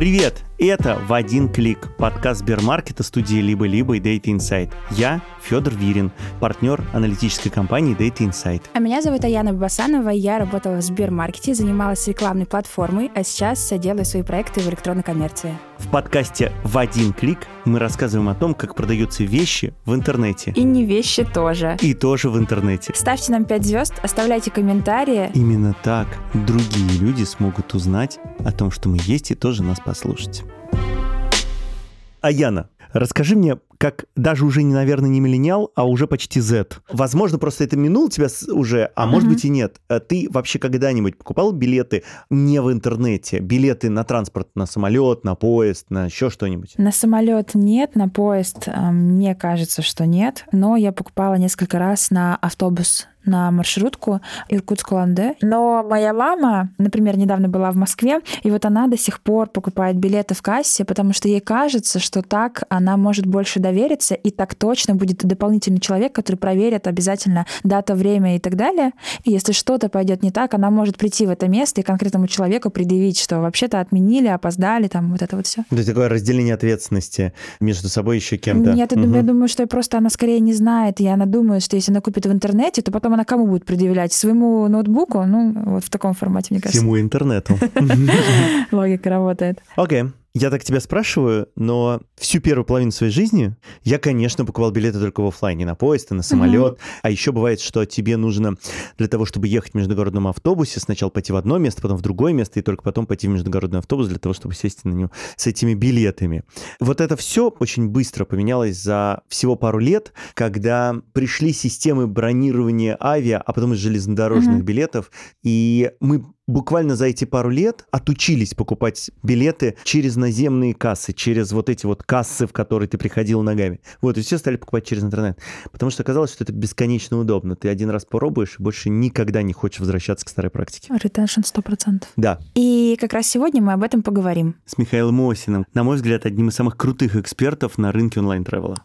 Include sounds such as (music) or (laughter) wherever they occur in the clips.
Привет! Это «В один клик» – подкаст Сбермаркета студии «Либо-либо» и Data Insight. Я Федор Вирин, партнер аналитической компании Data Insight. А меня зовут Аяна Бабасанова, я работала в Сбермаркете, занималась рекламной платформой, а сейчас делаю свои проекты в электронной коммерции. В подкасте «В один клик» мы рассказываем о том, как продаются вещи в интернете. И не вещи тоже. И тоже в интернете. Ставьте нам 5 звезд, оставляйте комментарии. Именно так другие люди смогут узнать о том, что мы есть, и тоже нас послушать. Аяна, расскажи мне, как даже уже, не, наверное, не миллениал, а уже почти Z. Возможно, просто это минул тебя уже, а может быть и нет. А Ты вообще когда-нибудь покупал билеты не в интернете? Билеты на транспорт, на самолет, на поезд, на еще что-нибудь? На самолет нет, на поезд э, мне кажется, что нет, но я покупала несколько раз на автобус на маршрутку Иркутск-Ланде. Но моя мама, например, недавно была в Москве, и вот она до сих пор покупает билеты в кассе, потому что ей кажется, что так она может больше довериться, и так точно будет дополнительный человек, который проверит обязательно дата, время и так далее. И если что-то пойдет не так, она может прийти в это место и конкретному человеку предъявить, что вообще-то отменили, опоздали, там вот это вот все. То есть такое разделение ответственности между собой еще кем-то. Нет, угу. я думаю, что просто она скорее не знает, и она думает, что если она купит в интернете, то потом она кому будет предъявлять? Своему ноутбуку? Ну, вот в таком формате, мне кажется. Всему интернету. (laughs) Логика работает. Окей. Я так тебя спрашиваю, но всю первую половину своей жизни я, конечно, покупал билеты только в офлайне, на поезд и на самолет. Mm-hmm. А еще бывает, что тебе нужно для того, чтобы ехать в междугородном автобусе, сначала пойти в одно место, потом в другое место, и только потом пойти в междугородный автобус для того, чтобы сесть на него с этими билетами. Вот это все очень быстро поменялось за всего пару лет, когда пришли системы бронирования авиа, а потом и железнодорожных mm-hmm. билетов, и мы буквально за эти пару лет отучились покупать билеты через наземные кассы, через вот эти вот кассы, в которые ты приходил ногами. Вот, и все стали покупать через интернет. Потому что оказалось, что это бесконечно удобно. Ты один раз попробуешь, и больше никогда не хочешь возвращаться к старой практике. Ретеншн 100%. Да. И как раз сегодня мы об этом поговорим. С Михаилом Осиным. На мой взгляд, одним из самых крутых экспертов на рынке онлайн-тревела.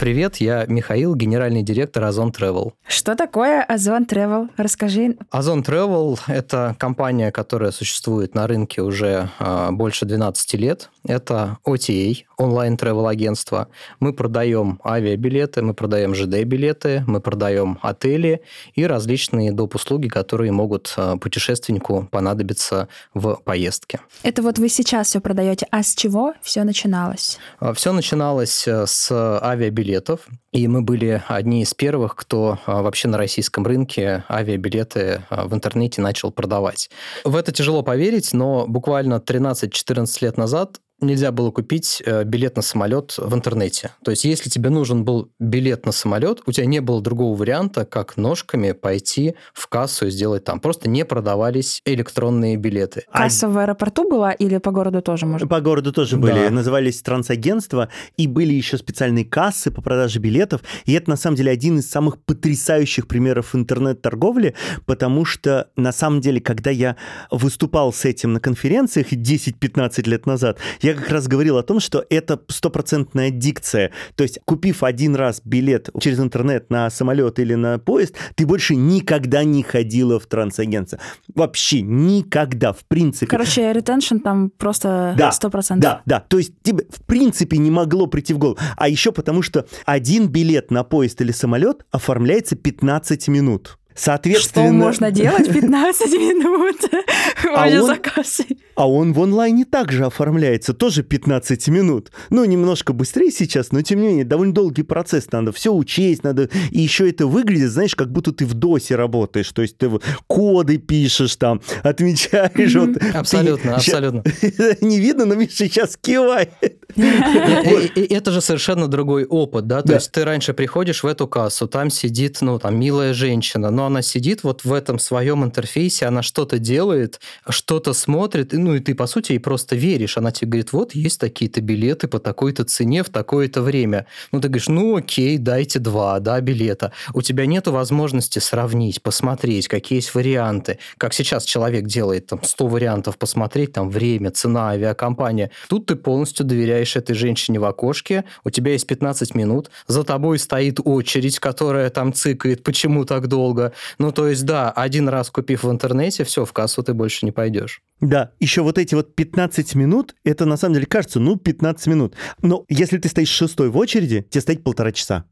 Привет, я Михаил, генеральный директор Озон Travel. Что такое Озон Travel? Расскажи. Озон Travel – это компания, которая существует на рынке уже э, больше 12 лет. Это OTA, онлайн travel агентство. Мы продаем авиабилеты, мы продаем ЖД-билеты, мы продаем отели и различные доп. услуги, которые могут э, путешественнику понадобиться в поездке. Это вот вы сейчас все продаете. А с чего все начиналось? А, все начиналось э, с авиабилетов билетов. И мы были одни из первых, кто а, вообще на российском рынке авиабилеты а, в интернете начал продавать. В это тяжело поверить, но буквально 13-14 лет назад нельзя было купить э, билет на самолет в интернете. То есть, если тебе нужен был билет на самолет, у тебя не было другого варианта, как ножками пойти в кассу и сделать там. Просто не продавались электронные билеты. Касса а... в аэропорту была или по городу тоже, может? По городу тоже да. были. Назывались трансагентства, и были еще специальные кассы по продаже билетов. И это, на самом деле, один из самых потрясающих примеров интернет-торговли, потому что, на самом деле, когда я выступал с этим на конференциях 10-15 лет назад, я я как раз говорил о том, что это стопроцентная дикция. То есть, купив один раз билет через интернет на самолет или на поезд, ты больше никогда не ходила в трансагентство. Вообще никогда, в принципе. Короче, ретеншн там просто да, 100%. Да, да. То есть тебе в принципе не могло прийти в голову. А еще потому, что один билет на поезд или самолет оформляется 15 минут. Соответственно... Что можно делать 15 минут (laughs) а он, заказ? А он в онлайне также оформляется, тоже 15 минут. Ну, немножко быстрее сейчас, но тем не менее, довольно долгий процесс. Надо все учесть, надо... И еще это выглядит, знаешь, как будто ты в досе работаешь. То есть ты коды пишешь там, отмечаешь. Вот, абсолютно, ты... абсолютно. (laughs) Не видно, но Миша сейчас кивает. Это же совершенно другой опыт, да? То есть ты раньше приходишь в эту кассу, там сидит, ну, там, милая женщина, но она сидит вот в этом своем интерфейсе, она что-то делает, что-то смотрит, ну и ты, по сути, ей просто веришь. Она тебе говорит, вот есть такие-то билеты по такой-то цене в такое-то время. Ну, ты говоришь, ну окей, дайте два, да, билета. У тебя нет возможности сравнить, посмотреть, какие есть варианты. Как сейчас человек делает там 100 вариантов посмотреть, там время, цена, авиакомпания. Тут ты полностью доверяешь отвечаешь этой женщине в окошке, у тебя есть 15 минут, за тобой стоит очередь, которая там цикает, почему так долго. Ну, то есть, да, один раз купив в интернете, все, в кассу ты больше не пойдешь. Да, еще вот эти вот 15 минут, это на самом деле кажется, ну, 15 минут. Но если ты стоишь шестой в очереди, тебе стоит полтора часа.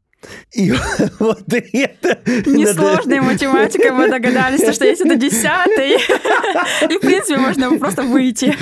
И (laughs) вот это... Несложной математикой мы догадались, что если это десятый, и, в принципе, можно просто выйти.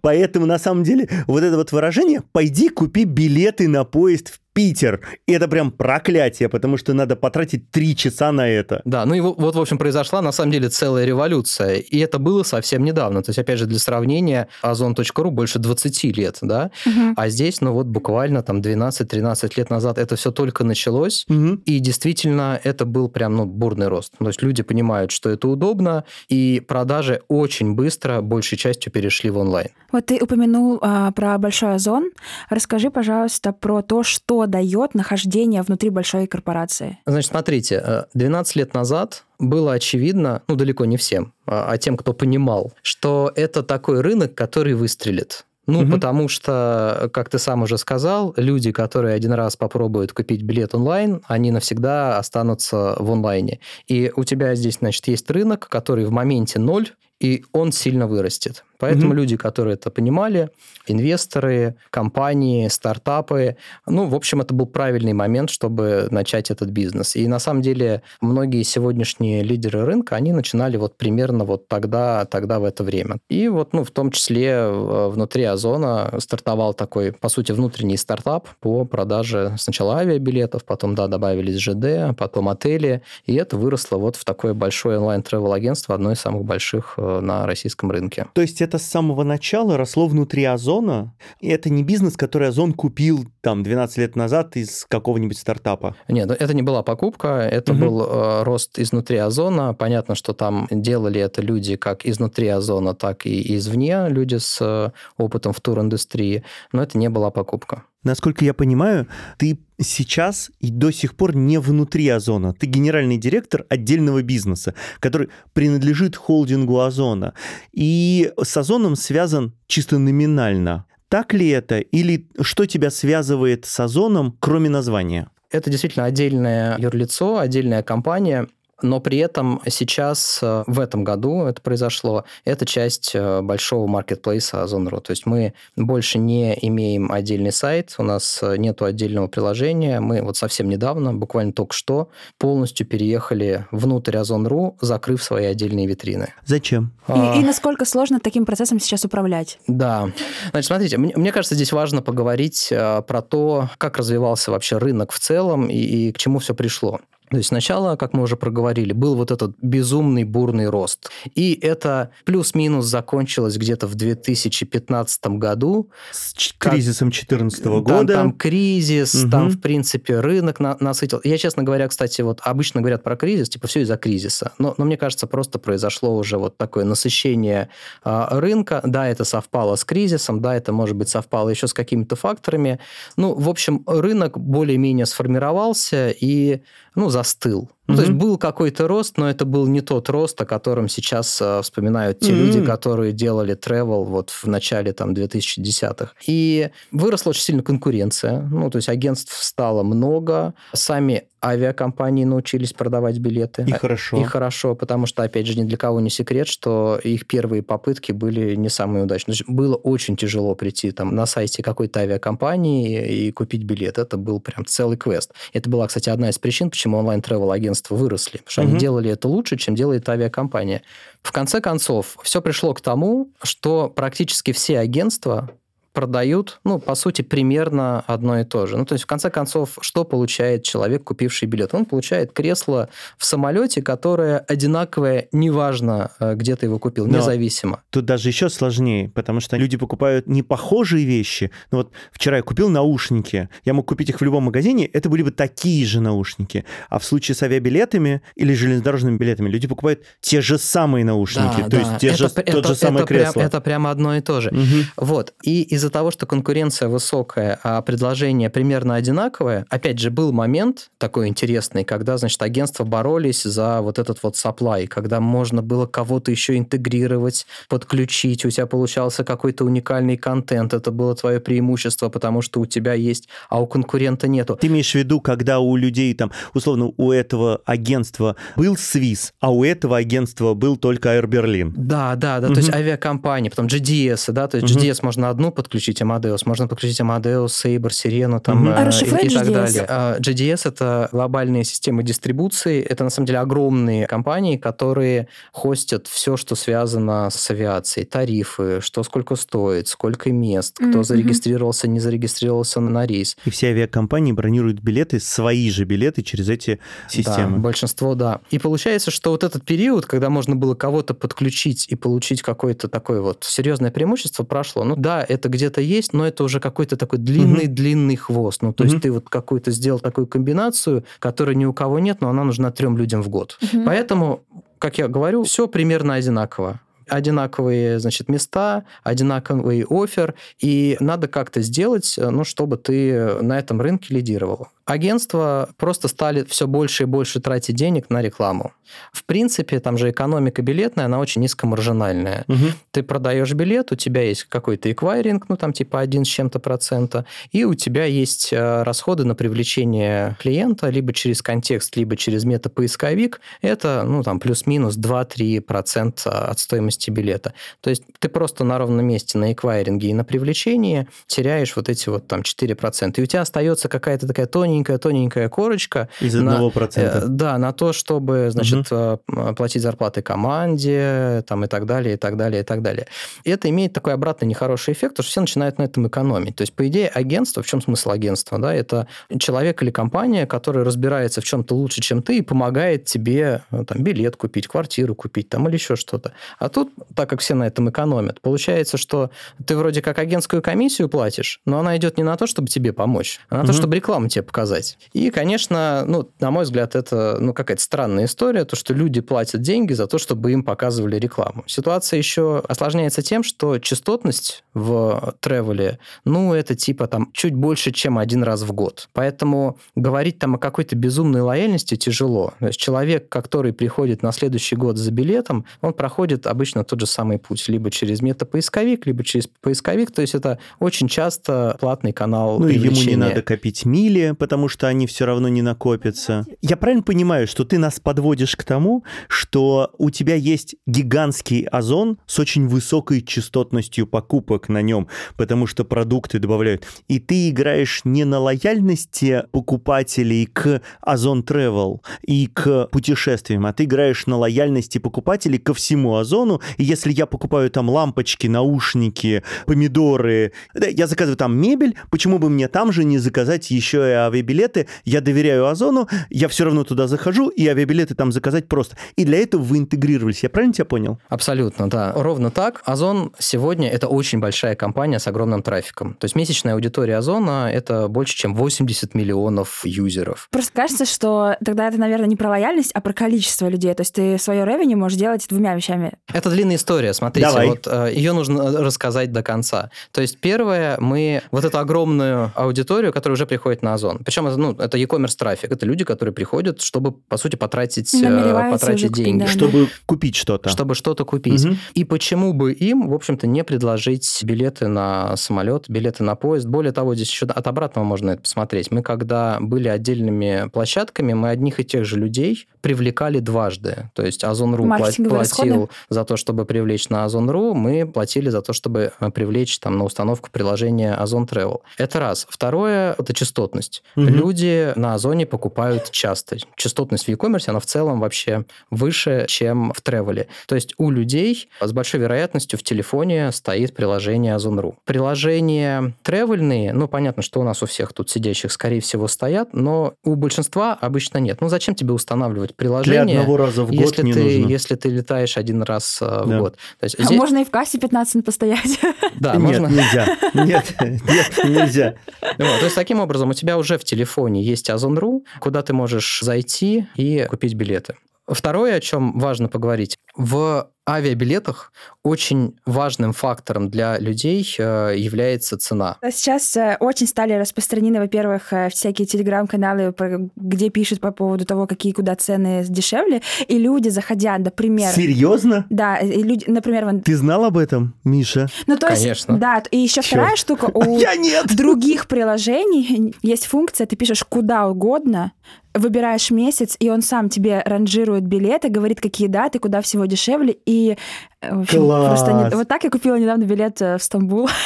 Поэтому, на самом деле, вот это вот выражение «пойди купи билеты на поезд в Питер. И это прям проклятие, потому что надо потратить три часа на это. Да, ну и вот, в общем, произошла на самом деле целая революция. И это было совсем недавно. То есть, опять же, для сравнения, озон.ру больше 20 лет, да? Угу. А здесь, ну вот буквально там 12-13 лет назад это все только началось. Угу. И действительно, это был прям, ну, бурный рост. То есть люди понимают, что это удобно, и продажи очень быстро, большей частью перешли в онлайн. Вот ты упомянул а, про большой озон. Расскажи, пожалуйста, про то, что дает нахождение внутри большой корпорации? Значит, смотрите, 12 э, лет назад было очевидно, ну, далеко не всем, а, а тем, кто понимал, что это такой рынок, который выстрелит. Ну, угу. потому что, как ты сам уже сказал, люди, которые один раз попробуют купить билет онлайн, они навсегда останутся в онлайне. И у тебя здесь, значит, есть рынок, который в моменте ноль, и он сильно вырастет. Поэтому mm-hmm. люди, которые это понимали, инвесторы, компании, стартапы, ну, в общем, это был правильный момент, чтобы начать этот бизнес. И на самом деле многие сегодняшние лидеры рынка, они начинали вот примерно вот тогда, тогда в это время. И вот, ну, в том числе э, внутри Озона стартовал такой, по сути, внутренний стартап по продаже сначала авиабилетов, потом, да, добавились ЖД, потом отели, и это выросло вот в такое большое онлайн-тревел-агентство, одно из самых больших э, на российском рынке. То есть это с самого начала росло внутри Озона, и это не бизнес, который Озон купил там 12 лет назад из какого-нибудь стартапа. Нет, ну, это не была покупка, это угу. был э, рост изнутри Озона. Понятно, что там делали это люди как изнутри Озона, так и извне, люди с э, опытом в тур-индустрии, но это не была покупка. Насколько я понимаю, ты сейчас и до сих пор не внутри Озона. Ты генеральный директор отдельного бизнеса, который принадлежит холдингу Озона. И с Озоном связан чисто номинально. Так ли это? Или что тебя связывает с Озоном, кроме названия? Это действительно отдельное юрлицо, отдельная компания, но при этом сейчас, э, в этом году это произошло, это часть э, большого маркетплейса Озон.ру. То есть мы больше не имеем отдельный сайт, у нас э, нет отдельного приложения. Мы вот совсем недавно, буквально только что, полностью переехали внутрь Озон.ру, закрыв свои отдельные витрины. Зачем? И, а... и насколько сложно таким процессом сейчас управлять? Да. Значит, смотрите, мне, мне кажется, здесь важно поговорить про то, как развивался вообще рынок в целом и, и к чему все пришло. То есть сначала, как мы уже проговорили, был вот этот безумный бурный рост. И это плюс-минус закончилось где-то в 2015 году. С кризисом 2014 года. Там, там кризис, угу. там, в принципе, рынок на, насытил. Я, честно говоря, кстати, вот обычно говорят про кризис, типа все из-за кризиса. Но, но мне кажется, просто произошло уже вот такое насыщение а, рынка. Да, это совпало с кризисом, да, это, может быть, совпало еще с какими-то факторами. Ну, в общем, рынок более-менее сформировался, и ну, застыл. Ну, mm-hmm. то есть был какой-то рост, но это был не тот рост, о котором сейчас э, вспоминают те mm-hmm. люди, которые делали travel вот в начале там 2010-х. И выросла очень сильно конкуренция. Ну, то есть агентств стало много. Сами авиакомпании научились продавать билеты. И хорошо. И хорошо, потому что, опять же, ни для кого не секрет, что их первые попытки были не самые удачные. Есть было очень тяжело прийти там на сайте какой-то авиакомпании и купить билет. Это был прям целый квест. Это была, кстати, одна из причин, почему онлайн-тревел агентство агентства выросли, потому что угу. они делали это лучше, чем делает авиакомпания. В конце концов, все пришло к тому, что практически все агентства продают, ну, по сути, примерно одно и то же. Ну, то есть, в конце концов, что получает человек, купивший билет? Он получает кресло в самолете, которое одинаковое, неважно, э, где ты его купил, Но независимо. Тут даже еще сложнее, потому что люди покупают не похожие вещи. Ну, вот вчера я купил наушники, я мог купить их в любом магазине, это были бы такие же наушники. А в случае с авиабилетами или железнодорожными билетами люди покупают те же самые наушники, да, то да. есть те это, же, это, тот же самый это кресло. Прям, это прямо одно и то же. Угу. Вот. И из-за из-за того, что конкуренция высокая, а предложение примерно одинаковое, опять же, был момент такой интересный, когда, значит, агентства боролись за вот этот вот supply, когда можно было кого-то еще интегрировать, подключить, у тебя получался какой-то уникальный контент, это было твое преимущество, потому что у тебя есть, а у конкурента нету. Ты имеешь в виду, когда у людей там, условно, у этого агентства был Swiss, а у этого агентства был только Air Berlin? Да, да, да, угу. то есть авиакомпании, потом GDS, да, то есть угу. GDS можно одну подключить, Amadeus, можно подключить Amadeus, Sabre, Sirena там угу. э, и, и так GDS? далее. А, GDS это глобальные системы дистрибуции, это на самом деле огромные компании, которые хостят все, что связано с авиацией, тарифы, что сколько стоит, сколько мест, кто mm-hmm. зарегистрировался, не зарегистрировался на рейс. И все авиакомпании бронируют билеты, свои же билеты через эти системы. Да, большинство, да. И получается, что вот этот период, когда можно было кого-то подключить и получить какое-то такое вот серьезное преимущество, прошло. Ну да, это где-то есть, но это уже какой-то такой длинный-длинный mm-hmm. хвост. Ну то mm-hmm. есть ты вот какую-то сделал такую комбинацию, которой ни у кого нет, но она нужна трем людям в год. Mm-hmm. Поэтому как я говорю, все примерно одинаково одинаковые, значит, места, одинаковый офер, и надо как-то сделать, ну, чтобы ты на этом рынке лидировал агентства просто стали все больше и больше тратить денег на рекламу. В принципе, там же экономика билетная, она очень низкомаржинальная. Угу. Ты продаешь билет, у тебя есть какой-то эквайринг, ну там типа один с чем-то процента, и у тебя есть э, расходы на привлечение клиента либо через контекст, либо через метапоисковик. Это, ну там, плюс-минус 2-3% от стоимости билета. То есть ты просто на ровном месте на эквайринге и на привлечении теряешь вот эти вот там 4%. И у тебя остается какая-то такая тоненькая тоненькая-тоненькая корочка. Из одного процента. Э, да, на то, чтобы, значит, угу. платить зарплаты команде, там, и так далее, и так далее, и так далее. И это имеет такой обратный нехороший эффект, потому что все начинают на этом экономить. То есть, по идее, агентство, в чем смысл агентства? Да? Это человек или компания, который разбирается в чем-то лучше, чем ты, и помогает тебе э, там, билет купить, квартиру купить там, или еще что-то. А тут, так как все на этом экономят, получается, что ты вроде как агентскую комиссию платишь, но она идет не на то, чтобы тебе помочь, а на угу. то, чтобы рекламу тебе показать сказать. И, конечно, ну, на мой взгляд, это ну, какая-то странная история, то, что люди платят деньги за то, чтобы им показывали рекламу. Ситуация еще осложняется тем, что частотность в тревеле, ну, это типа там чуть больше, чем один раз в год. Поэтому говорить там о какой-то безумной лояльности тяжело. То есть человек, который приходит на следующий год за билетом, он проходит обычно тот же самый путь, либо через метапоисковик, либо через поисковик. То есть это очень часто платный канал Ну, и ему не надо копить мили, потому потому что они все равно не накопятся. Я правильно понимаю, что ты нас подводишь к тому, что у тебя есть гигантский озон с очень высокой частотностью покупок на нем, потому что продукты добавляют. И ты играешь не на лояльности покупателей к Озон Travel и к путешествиям, а ты играешь на лояльности покупателей ко всему Озону. И если я покупаю там лампочки, наушники, помидоры, я заказываю там мебель, почему бы мне там же не заказать еще и авиабилеты? Авиабилеты, я доверяю Озону, я все равно туда захожу, и авиабилеты там заказать просто. И для этого вы интегрировались. Я правильно тебя понял? Абсолютно, да. Ровно так. Озон сегодня это очень большая компания с огромным трафиком. То есть месячная аудитория Озона это больше, чем 80 миллионов юзеров. Просто кажется, что тогда это, наверное, не про лояльность, а про количество людей. То есть ты свое ревеню можешь делать двумя вещами. Это длинная история, смотрите. Давай. Вот э, ее нужно рассказать до конца. То есть первое, мы вот эту огромную аудиторию, которая уже приходит на Озон. Причем это, ну, это e-commerce трафик. Это люди, которые приходят, чтобы, по сути, потратить, э, потратить деньги. Да. Чтобы купить что-то. Чтобы что-то купить. Угу. И почему бы им, в общем-то, не предложить билеты на самолет, билеты на поезд. Более того, здесь еще от обратного можно это посмотреть. Мы, когда были отдельными площадками, мы одних и тех же людей привлекали дважды. То есть Озон.ру платил расходы. за то, чтобы привлечь на Озон.ру, мы платили за то, чтобы э, привлечь там на установку приложения Озон Travel. Это раз. Второе – это частотность. Угу. Люди на Озоне покупают часто. Частотность в e-commerce, она в целом вообще выше, чем в тревеле. То есть у людей с большой вероятностью в телефоне стоит приложение Озон.ру. Приложения тревельные, ну, понятно, что у нас у всех тут сидящих, скорее всего, стоят, но у большинства обычно нет. Ну, зачем тебе устанавливать приложение? Для одного раза в год если не ты, нужно. Если ты летаешь один раз э, в да. год. То есть, а здесь... можно и в кассе 15 минут постоять. (laughs) Да, нет, можно. нельзя. Нет, нет, нельзя. Вот, то есть, таким образом, у тебя уже в телефоне есть Озон.ру, куда ты можешь зайти и купить билеты. Второе, о чем важно поговорить. В авиабилетах очень важным фактором для людей э, является цена. Сейчас э, очень стали распространены, во-первых, э, всякие телеграм-каналы, где пишут по поводу того, какие куда цены дешевле, и люди, заходя, например... Серьезно? Да, и люди, например... Вон... Ты знал об этом, Миша? Ну, то есть, Конечно. Да, и еще Черт. вторая штука, (laughs) у Я нет. других приложений есть функция, ты пишешь куда угодно, выбираешь месяц, и он сам тебе ранжирует билеты, говорит, какие даты, куда всего дешевле, и э, в общем, Класс. просто не... вот так я купила недавно билет э, в Стамбул. (laughs)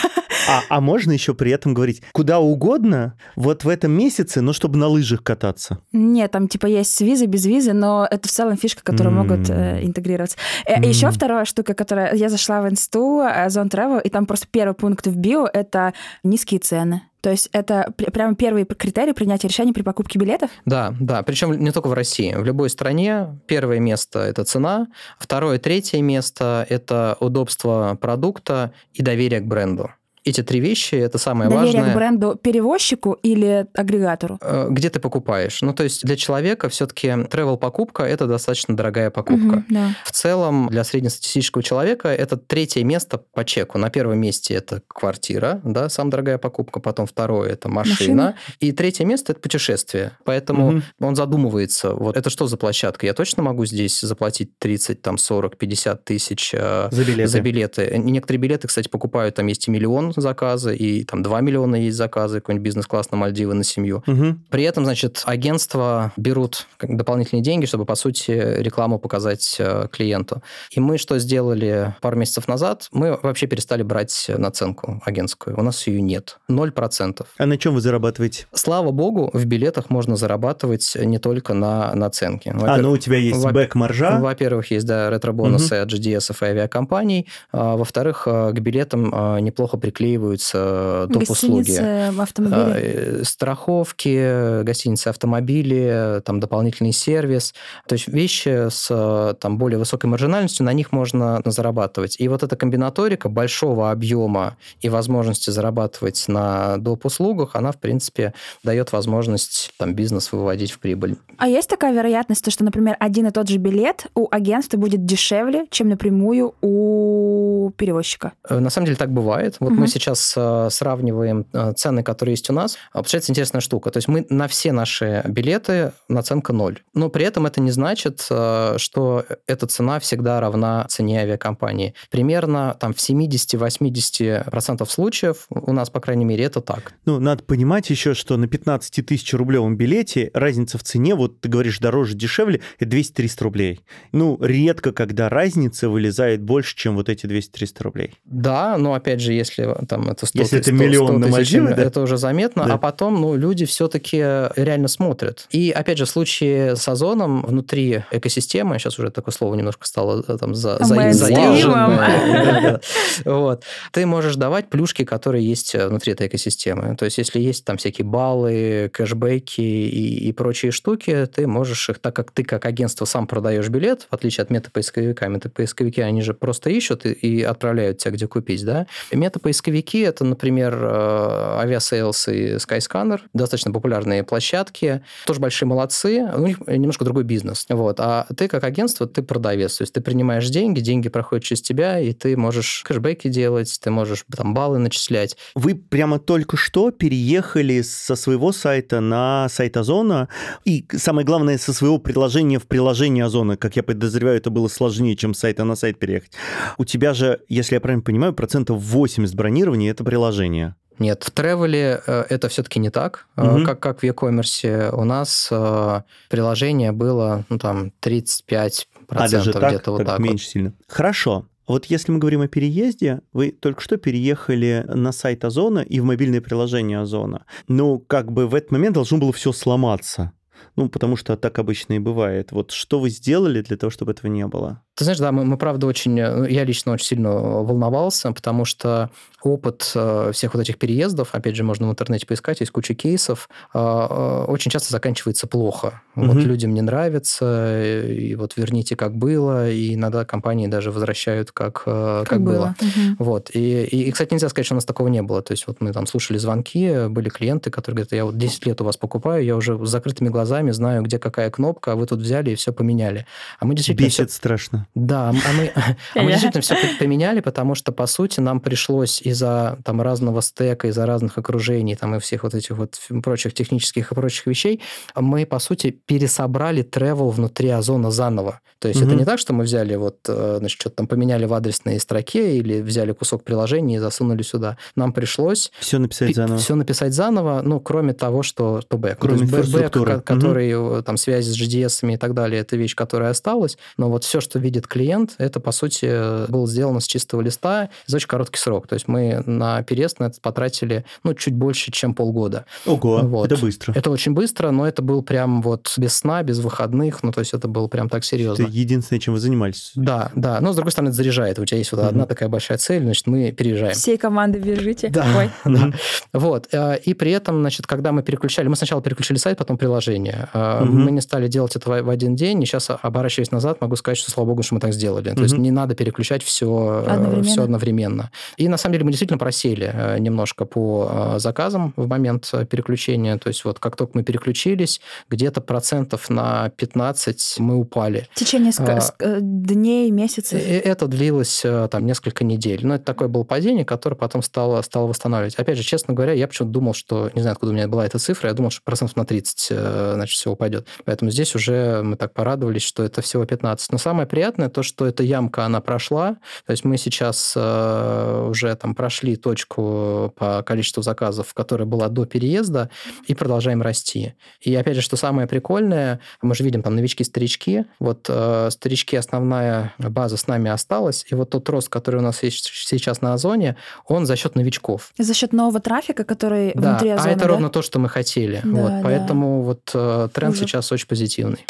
А, а можно еще при этом говорить куда угодно, вот в этом месяце, но чтобы на лыжах кататься? Нет, там типа есть с визы, без визы, но это в целом фишка, которую mm. могут э, интегрироваться. Mm. Еще вторая штука, которая... Я зашла в инсту, Zone Travel, и там просто первый пункт в био — это низкие цены. То есть это прямо первый критерий принятия решения при покупке билетов? Да, да. Причем не только в России. В любой стране первое место – это цена, второе, третье место – это удобство продукта и доверие к бренду эти три вещи это самое Доверие важное. к бренду перевозчику или агрегатору? Э, где ты покупаешь? Ну, то есть для человека все-таки travel покупка это достаточно дорогая покупка. Угу, да. В целом для среднестатистического человека это третье место по чеку. На первом месте это квартира, да, самая дорогая покупка, потом второе это машина, машина. и третье место это путешествие. Поэтому угу. он задумывается, вот это что за площадка? Я точно могу здесь заплатить 30, там 40, 50 тысяч э, за билеты. за билеты. Некоторые билеты, кстати, покупают, там есть и миллион заказы, и там 2 миллиона есть заказы, какой-нибудь бизнес-класс на Мальдивы на семью. Угу. При этом, значит, агентства берут дополнительные деньги, чтобы, по сути, рекламу показать э, клиенту. И мы что сделали пару месяцев назад? Мы вообще перестали брать наценку агентскую. У нас ее нет. Ноль процентов. А на чем вы зарабатываете? Слава богу, в билетах можно зарабатывать не только на наценке. А, ну у тебя есть бэк-маржа? Во-первых, есть, да, ретро-бонусы угу. от GDS и авиакомпаний. А, во-вторых, э, к билетам э, неплохо приклеиваются приклеиваются доп. услуги. автомобили. А, э, страховки, гостиницы, автомобили, там дополнительный сервис. То есть вещи с там, более высокой маржинальностью, на них можно зарабатывать. И вот эта комбинаторика большого объема и возможности зарабатывать на доп. услугах, она, в принципе, дает возможность там, бизнес выводить в прибыль. А есть такая вероятность, что, например, один и тот же билет у агентства будет дешевле, чем напрямую у перевозчика? Э, на самом деле так бывает. Вот угу. мы сейчас э, сравниваем э, цены, которые есть у нас, а, получается интересная штука. То есть мы на все наши билеты наценка ноль. Но при этом это не значит, э, что эта цена всегда равна цене авиакомпании. Примерно там в 70-80% случаев у нас, по крайней мере, это так. Ну, надо понимать еще, что на 15 тысяч рублевом билете разница в цене, вот ты говоришь дороже, дешевле, это 200-300 рублей. Ну, редко, когда разница вылезает больше, чем вот эти 200-300 рублей. Да, но опять же, если там это 100 Если 100, это миллион 100 на Мальдивы, да? это уже заметно, да. а потом, ну, люди все-таки реально смотрят. И, опять же, в случае с озоном внутри экосистемы, сейчас уже такое слово немножко стало э, там за, за, заезженное, вот, ты можешь давать плюшки, которые есть э, внутри этой экосистемы. То есть, если есть там всякие баллы, кэшбэки и, и прочие штуки, ты можешь их, так как ты как агентство сам продаешь билет, в отличие от метапоисковика, метапоисковики, они же просто ищут и, и отправляют тебя, где купить, да? Метапоисковик поисковики, это, например, Aviasales э, и Skyscanner, достаточно популярные площадки, тоже большие молодцы, у них немножко другой бизнес. Вот. А ты как агентство, ты продавец, то есть ты принимаешь деньги, деньги проходят через тебя, и ты можешь кэшбэки делать, ты можешь там баллы начислять. Вы прямо только что переехали со своего сайта на сайт Озона, и самое главное, со своего приложения в приложение Озона. Как я подозреваю, это было сложнее, чем с сайта на сайт переехать. У тебя же, если я правильно понимаю, процентов 80 бронирования бронирования это приложение. Нет, в тревеле э, это все-таки не так. Угу. Как, как в e-commerce у нас э, приложение было ну, там 35% а, даже где-то так, вот так. так меньше вот. сильно. Хорошо. Вот если мы говорим о переезде, вы только что переехали на сайт Озона и в мобильное приложение Озона. Ну, как бы в этот момент должно было все сломаться. Ну, потому что так обычно и бывает. Вот что вы сделали для того, чтобы этого не было? Ты знаешь, да, мы, мы правда очень, э, я лично очень сильно волновался, потому что опыт э, всех вот этих переездов, опять же, можно в интернете поискать, есть куча кейсов, э, очень часто заканчивается плохо. Угу. Вот людям не нравится, и вот верните как было, и иногда компании даже возвращают как, как, как было. было. Угу. Вот. И, и, и, кстати, нельзя сказать, что у нас такого не было. То есть вот мы там слушали звонки, были клиенты, которые говорят, я вот 10 лет у вас покупаю, я уже с закрытыми глазами знаю, где какая кнопка, а вы тут взяли и все поменяли. А мы действительно... Бесит все... страшно. Да, а мы, а мы (laughs) действительно все поменяли, потому что, по сути, нам пришлось из-за там разного стека, из-за разных окружений, там и всех вот этих вот прочих технических и прочих вещей, мы, по сути, пересобрали travel внутри Озона заново. То есть это не так, что мы взяли вот, э, значит, что-то там поменяли в адресной строке или взяли кусок приложения и засунули сюда. Нам пришлось... Все написать заново. Все написать заново, ну, кроме того, что, что бэк. Кроме То есть бэк, который, mm-hmm. там, связи с GDS и так далее, это вещь, которая осталась, но вот все, что видит клиент, это, по сути, было сделано с чистого листа за очень короткий срок. То есть мы на переезд на это потратили, ну, чуть больше, чем полгода. Ого, вот. это быстро. Это очень быстро, но это был прям вот без сна, без выходных, ну, то есть это было прям так серьезно. Это единственное, чем вы занимались. Да, да. Но, с другой стороны, это заряжает. У тебя есть вот mm-hmm. одна такая большая цель, значит, мы переезжаем. Всей команды бежите. Да, Ой. (laughs) да. Вот. Э, и при этом, значит, когда мы переключали, мы сначала переключили сайт, потом приложение. Mm-hmm. Мы не стали делать это в один день, и сейчас, оборачиваясь назад, могу сказать, что, слава богу, что мы так сделали. Mm-hmm. То есть не надо переключать все одновременно. все одновременно. И, на самом деле, мы действительно просели э, немножко по заказам в момент переключения. То есть вот как только мы переключились, где-то процентов на 15 мы упали. В течение а, дней, месяцев? Это длилось там несколько недель. Но это такое было падение, которое потом стало, стало восстанавливать. Опять же, честно говоря, я почему-то думал, что, не знаю, откуда у меня была эта цифра, я думал, что процентов на 30, э, значит, все упадет. Поэтому здесь уже мы так порадовались, что это всего 15. Но самое приятное то, что эта ямка, она прошла. То есть мы сейчас э, уже там прошли точку по количеству заказов, которая была до переезда, и продолжаем расти. И опять же, что самое прикольное, мы же видим там новички-старички. Вот э, старички, основная база с нами осталась, и вот тот рост, который у нас есть сейчас на Озоне, он за счет новичков. За счет нового трафика, который да, внутри Озона, а это да? ровно то, что мы хотели. Да, вот, да. Поэтому вот э, тренд Уже. сейчас очень позитивный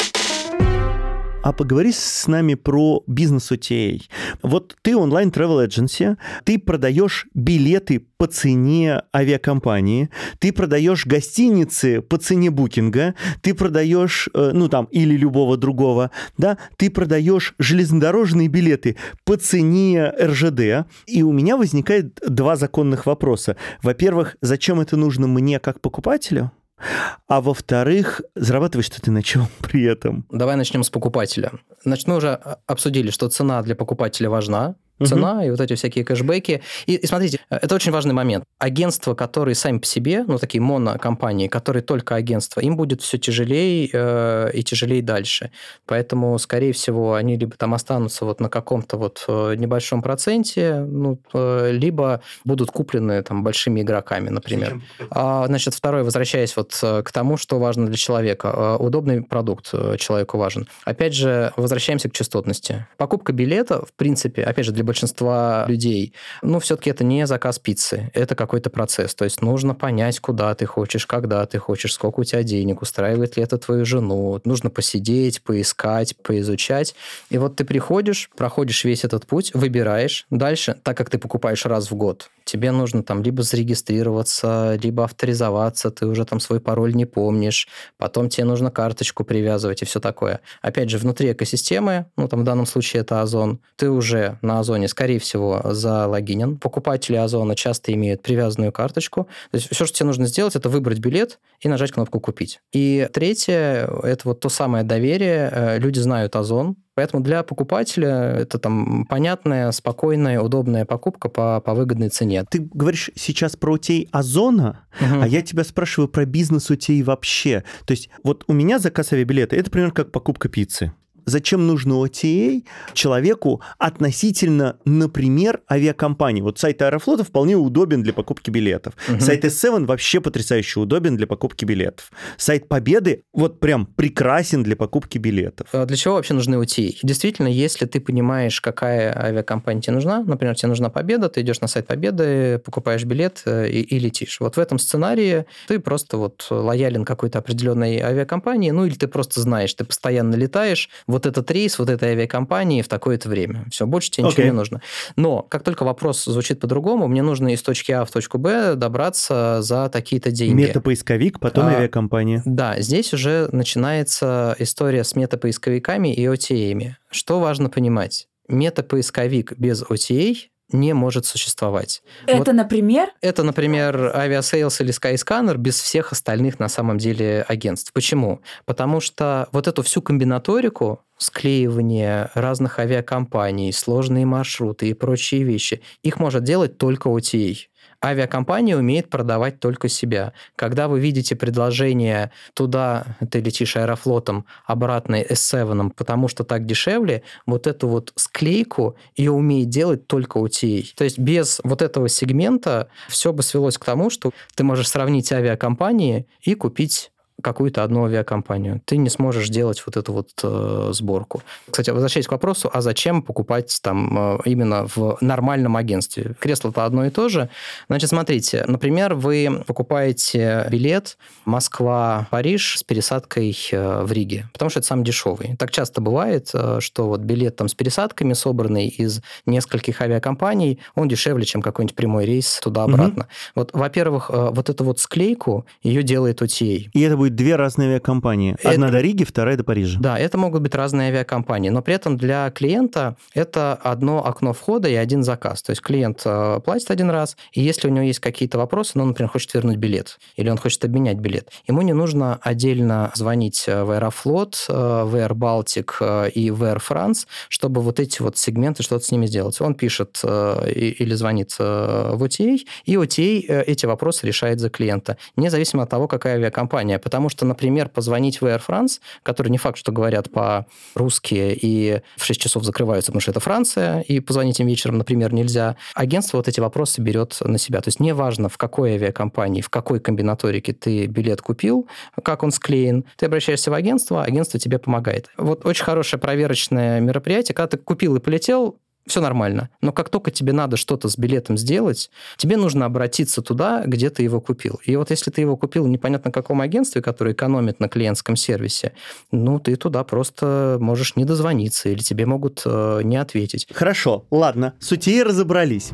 а поговори с нами про бизнес OTA. Вот ты онлайн travel agency, ты продаешь билеты по цене авиакомпании, ты продаешь гостиницы по цене букинга, ты продаешь, э, ну там, или любого другого, да, ты продаешь железнодорожные билеты по цене РЖД, и у меня возникает два законных вопроса. Во-первых, зачем это нужно мне как покупателю? А во-вторых, зарабатываешь что ты на чем (laughs) при этом? Давай начнем с покупателя. Значит, мы уже обсудили, что цена для покупателя важна, цена угу. и вот эти всякие кэшбэки. И, и смотрите, это очень важный момент. Агентства, которые сами по себе, ну, такие монокомпании, которые только агентства, им будет все тяжелее э, и тяжелее дальше. Поэтому, скорее всего, они либо там останутся вот на каком-то вот э, небольшом проценте, ну, э, либо будут куплены там большими игроками, например. А, значит, второе, возвращаясь вот э, к тому, что важно для человека. Э, удобный продукт человеку важен. Опять же, возвращаемся к частотности. Покупка билета, в принципе, опять же, для большинства людей, ну, все-таки это не заказ пиццы, это какой-то процесс. То есть нужно понять, куда ты хочешь, когда ты хочешь, сколько у тебя денег, устраивает ли это твою жену. Нужно посидеть, поискать, поизучать. И вот ты приходишь, проходишь весь этот путь, выбираешь. Дальше, так как ты покупаешь раз в год, тебе нужно там либо зарегистрироваться, либо авторизоваться, ты уже там свой пароль не помнишь, потом тебе нужно карточку привязывать и все такое. Опять же, внутри экосистемы, ну там в данном случае это Озон, ты уже на Озоне, скорее всего, залогинен. Покупатели Озона часто имеют привязанную карточку. То есть все, что тебе нужно сделать, это выбрать билет и нажать кнопку «Купить». И третье, это вот то самое доверие. Э, люди знают Озон, Поэтому для покупателя это там понятная, спокойная, удобная покупка по, по выгодной цене. Ты говоришь сейчас про утей Озона, угу. а я тебя спрашиваю про бизнес утей вообще. То есть вот у меня заказ авиабилета, это примерно как покупка пиццы зачем нужно OTA человеку относительно, например, авиакомпании. Вот сайт Аэрофлота вполне удобен для покупки билетов. Угу. Сайт S7 вообще потрясающе удобен для покупки билетов. Сайт Победы вот прям прекрасен для покупки билетов. А для чего вообще нужны OTA? Действительно, если ты понимаешь, какая авиакомпания тебе нужна, например, тебе нужна Победа, ты идешь на сайт Победы, покупаешь билет э, и, и летишь. Вот в этом сценарии ты просто вот лоялен какой-то определенной авиакомпании, ну или ты просто знаешь, ты постоянно летаешь, вот этот рейс, вот этой авиакомпании в такое-то время. Все, больше тебе okay. ничего не нужно. Но как только вопрос звучит по-другому, мне нужно из точки А в точку Б добраться за такие-то деньги. Метапоисковик, потом а, авиакомпания. Да, здесь уже начинается история с метапоисковиками и OTA. Что важно понимать? Метапоисковик без OTA не может существовать. Это, вот, например? Это, например, Aviasales или Skyscanner без всех остальных на самом деле агентств. Почему? Потому что вот эту всю комбинаторику склеивание разных авиакомпаний, сложные маршруты и прочие вещи, их может делать только OTA авиакомпания умеет продавать только себя. Когда вы видите предложение туда, ты летишь аэрофлотом, обратно S7, потому что так дешевле, вот эту вот склейку ее умеет делать только OTA. То есть без вот этого сегмента все бы свелось к тому, что ты можешь сравнить авиакомпании и купить какую-то одну авиакомпанию. Ты не сможешь делать вот эту вот э, сборку. Кстати, возвращаясь к вопросу, а зачем покупать там э, именно в нормальном агентстве? Кресло-то одно и то же. Значит, смотрите, например, вы покупаете билет Москва-Париж с пересадкой э, в Риге, потому что это самый дешевый. Так часто бывает, э, что вот билет там с пересадками, собранный из нескольких авиакомпаний, он дешевле, чем какой-нибудь прямой рейс туда-обратно. Угу. Вот, во-первых, э, вот эту вот склейку ее делает OTA. И это будет две разные авиакомпании. Одна это... до Риги, вторая до Парижа. Да, это могут быть разные авиакомпании, но при этом для клиента это одно окно входа и один заказ. То есть клиент э, платит один раз, и если у него есть какие-то вопросы, ну, например, хочет вернуть билет, или он хочет обменять билет, ему не нужно отдельно звонить э, в Аэрофлот, э, в Air Baltic и в Air France, чтобы вот эти вот сегменты что-то с ними сделать. Он пишет или звонит в OTA, и OTA эти вопросы решает за клиента, независимо от того, какая авиакомпания Потому что, например, позвонить в Air France, который не факт, что говорят по-русски и в 6 часов закрываются, потому что это Франция, и позвонить им вечером, например, нельзя. Агентство вот эти вопросы берет на себя. То есть неважно, в какой авиакомпании, в какой комбинаторике ты билет купил, как он склеен, ты обращаешься в агентство, агентство тебе помогает. Вот очень хорошее проверочное мероприятие, когда ты купил и полетел, все нормально. Но как только тебе надо что-то с билетом сделать, тебе нужно обратиться туда, где ты его купил. И вот если ты его купил непонятно каком агентстве, которое экономит на клиентском сервисе, ну, ты туда просто можешь не дозвониться или тебе могут э, не ответить. Хорошо, ладно, сутеи разобрались.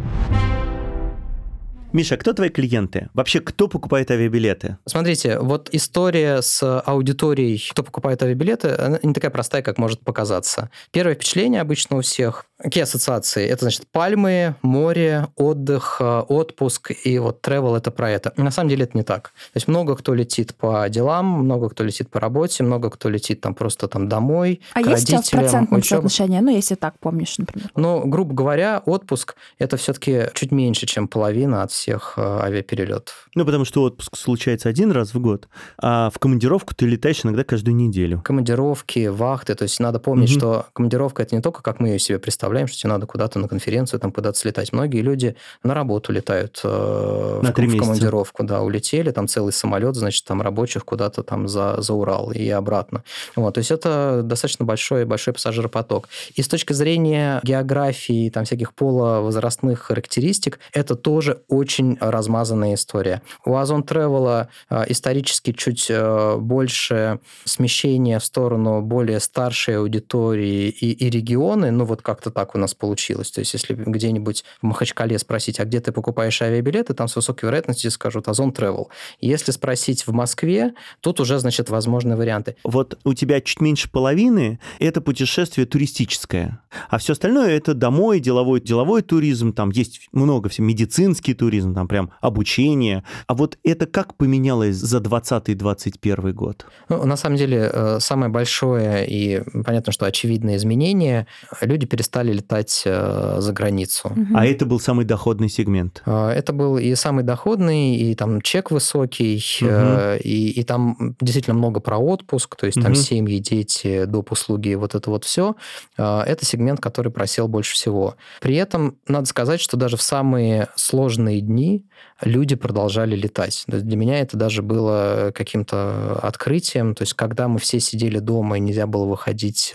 Миша, кто твои клиенты? Вообще, кто покупает авиабилеты? Смотрите, вот история с аудиторией, кто покупает авиабилеты, она не такая простая, как может показаться. Первое впечатление обычно у всех Какие ассоциации? Это значит пальмы, море, отдых, э, отпуск и вот travel это про это. На самом деле это не так. То есть много кто летит по делам, много кто летит по работе, много кто летит там просто там домой, а к есть родителям. А процентное соотношение? Ну, если так помнишь, например. Ну, грубо говоря, отпуск это все-таки чуть меньше, чем половина от всех э, авиаперелетов. Ну, потому что отпуск случается один раз в год, а в командировку ты летаешь иногда каждую неделю. Командировки, вахты, то есть надо помнить, угу. что командировка это не только как мы ее себе представляем, представляем, что тебе надо куда-то на конференцию, там куда-то слетать. Многие люди на работу летают э, на в, в командировку, да, улетели, там целый самолет, значит, там рабочих куда-то там за, за Урал и обратно. Вот, то есть это достаточно большой, большой пассажиропоток. И с точки зрения географии, там всяких половозрастных характеристик, это тоже очень размазанная история. У Озон Travel э, исторически чуть э, больше смещения в сторону более старшей аудитории и, и регионы, ну вот как-то так у нас получилось. То есть, если где-нибудь в Махачкале спросить, а где ты покупаешь авиабилеты, там с высокой вероятностью скажут Озон Travel. Если спросить в Москве, тут уже, значит, возможны варианты. Вот у тебя чуть меньше половины – это путешествие туристическое, а все остальное – это домой, деловой, деловой туризм, там есть много всего, медицинский туризм, там прям обучение. А вот это как поменялось за 2020-2021 год? Ну, на самом деле, э, самое большое и, понятно, что очевидное изменение – люди перестали стали летать э, за границу. А это был самый доходный сегмент? Э, это был и самый доходный, и там чек высокий, угу. и, и там действительно много про отпуск, то есть угу. там семьи, дети, доп. услуги, вот это вот все. Это сегмент, который просел больше всего. При этом надо сказать, что даже в самые сложные дни люди продолжали летать. Для меня это даже было каким-то открытием. То есть, когда мы все сидели дома и нельзя было выходить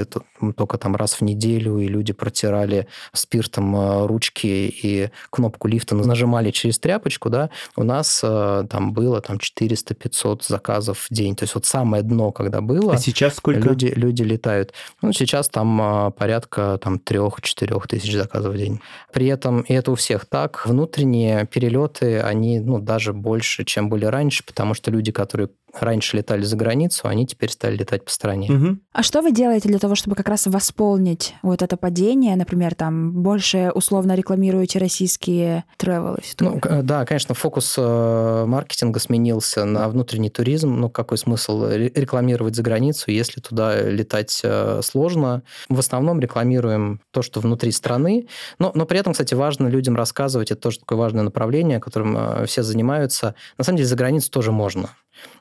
только там раз в неделю, и люди протирали спиртом э, ручки и кнопку лифта нажимали через тряпочку, да, у нас э, там было там 400-500 заказов в день. То есть, вот самое дно, когда было... А сейчас сколько? Люди, люди летают. Ну, сейчас там э, порядка там 3-4 тысяч заказов в день. При этом, и это у всех так, внутренние перелеты, они ну, даже больше, чем были раньше, потому что люди, которые раньше летали за границу, они теперь стали летать по стране. Мгм. А что вы делаете для того, чтобы как раз восполнить вот это падение? Например, там больше условно рекламируете российские тревелы? Ну, да, конечно, фокус э, маркетинга сменился на внутренний туризм. Ну, какой смысл ре- рекламировать за границу, если туда летать э, сложно? В основном рекламируем то, что внутри страны. Но, но при этом, кстати, важно людям рассказывать, это тоже такое важное направление, которым э, все занимаются. На самом деле, за границу тоже можно.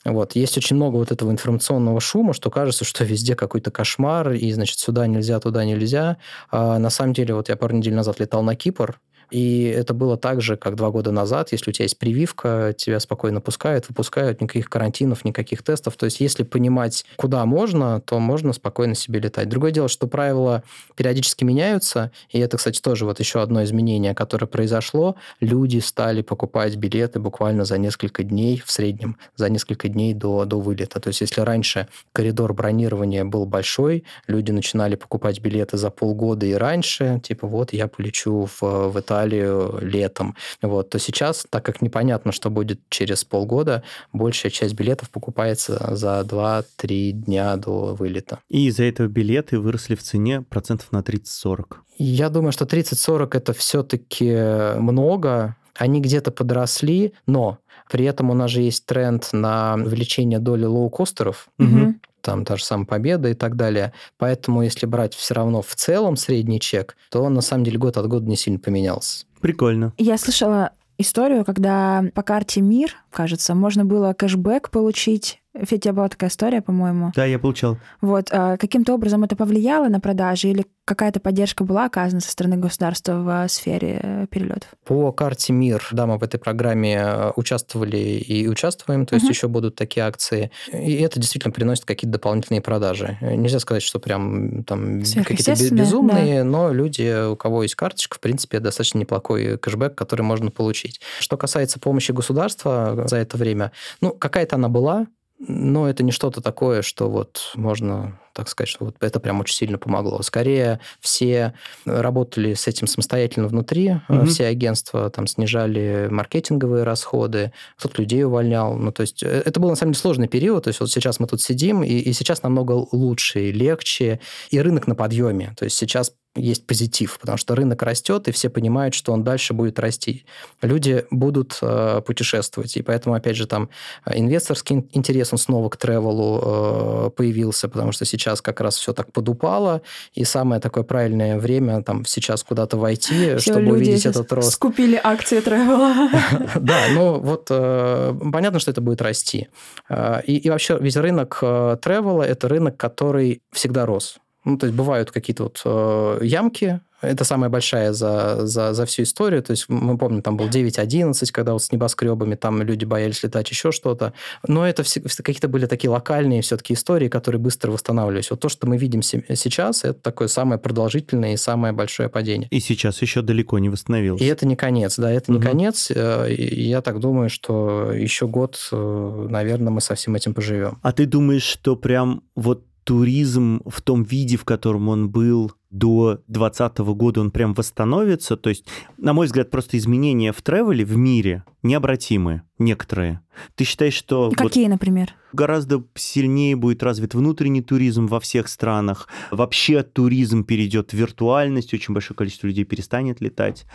Вот. Есть очень много вот этого информационного шума, что кажется, что везде какой-то кошмар, и, значит, сюда нельзя, туда нельзя. А на самом деле, вот я пару недель назад летал на Кипр, и это было так же, как два года назад. Если у тебя есть прививка, тебя спокойно пускают, выпускают, никаких карантинов, никаких тестов. То есть, если понимать, куда можно, то можно спокойно себе летать. Другое дело, что правила периодически меняются, и это, кстати, тоже вот еще одно изменение, которое произошло. Люди стали покупать билеты буквально за несколько дней, в среднем, за несколько дней до, до вылета. То есть, если раньше коридор бронирования был большой, люди начинали покупать билеты за полгода и раньше, типа вот я полечу в, в Италию летом, вот, то сейчас, так как непонятно, что будет через полгода, большая часть билетов покупается за 2-3 дня до вылета. И из-за этого билеты выросли в цене процентов на 30-40. Я думаю, что 30-40 это все-таки много, они где-то подросли, но при этом у нас же есть тренд на увеличение доли лоукостеров, Мгм. Там та же самая победа и так далее. Поэтому если брать все равно в целом средний чек, то он на самом деле год от года не сильно поменялся. Прикольно. Я слышала историю, когда по карте МИР, кажется, можно было кэшбэк получить. Федя, у тебя была такая история, по-моему. Да, я получал. Вот, а каким-то образом это повлияло на продажи или какая-то поддержка была оказана со стороны государства в сфере э, перелетов? По карте МИР, да, мы в этой программе э, участвовали и участвуем, то есть Мгм. еще будут такие акции. И это действительно приносит какие-то дополнительные продажи. Э, Нельзя сказать, что прям там какие-то безумные, но люди, у кого есть карточка, в принципе, достаточно неплохой кэшбэк, который можно получить. Что касается помощи государства за это время, ну, какая-то она была, но это не что-то такое, что вот можно так сказать, что вот это прям очень сильно помогло. Скорее, все работали с этим самостоятельно внутри, Мгм. все агентства там снижали маркетинговые расходы, кто-то людей увольнял. Ну, то есть э, это был, на самом деле, сложный период. То есть вот сейчас мы тут сидим, и, и сейчас намного лучше и легче, и рынок на подъеме. То есть сейчас есть позитив, потому что рынок растет, и все понимают, что он дальше будет расти. Люди будут э, путешествовать, и поэтому, опять же, там э, инвесторский интерес, он снова к тревелу э, появился, потому что сейчас как раз все так подупало, и самое такое правильное время там сейчас куда-то войти, Всё, чтобы увидеть этот рост. Скупили акции тревела. (laughs) Да, ну вот э, понятно, что это будет расти. Э, И, вообще весь рынок тревела – это рынок, который всегда рос. Ну, то есть бывают какие-то вот э, ямки, это самая большая за, за, за всю историю. То есть мы помним, там был 9.11, когда вот с небоскребами там люди боялись летать, еще что-то. Но это все, какие-то были такие локальные все-таки истории, которые быстро восстанавливались. Вот то, что мы видим се- сейчас, это такое самое продолжительное и самое большое падение. И сейчас еще далеко не восстановился. И это не конец, да, это не Мгм. конец. Э, Я так думаю, что еще год, э, наверное, мы со всем этим поживем. А ты думаешь, что прям вот туризм в том виде, в котором он был до 2020 года, он прям восстановится? То есть, на мой взгляд, просто изменения в тревеле в мире необратимы, некоторые. Ты считаешь, что вот Какие, например? гораздо сильнее будет развит внутренний туризм во всех странах. Вообще туризм перейдет в виртуальность, очень большое количество людей перестанет летать.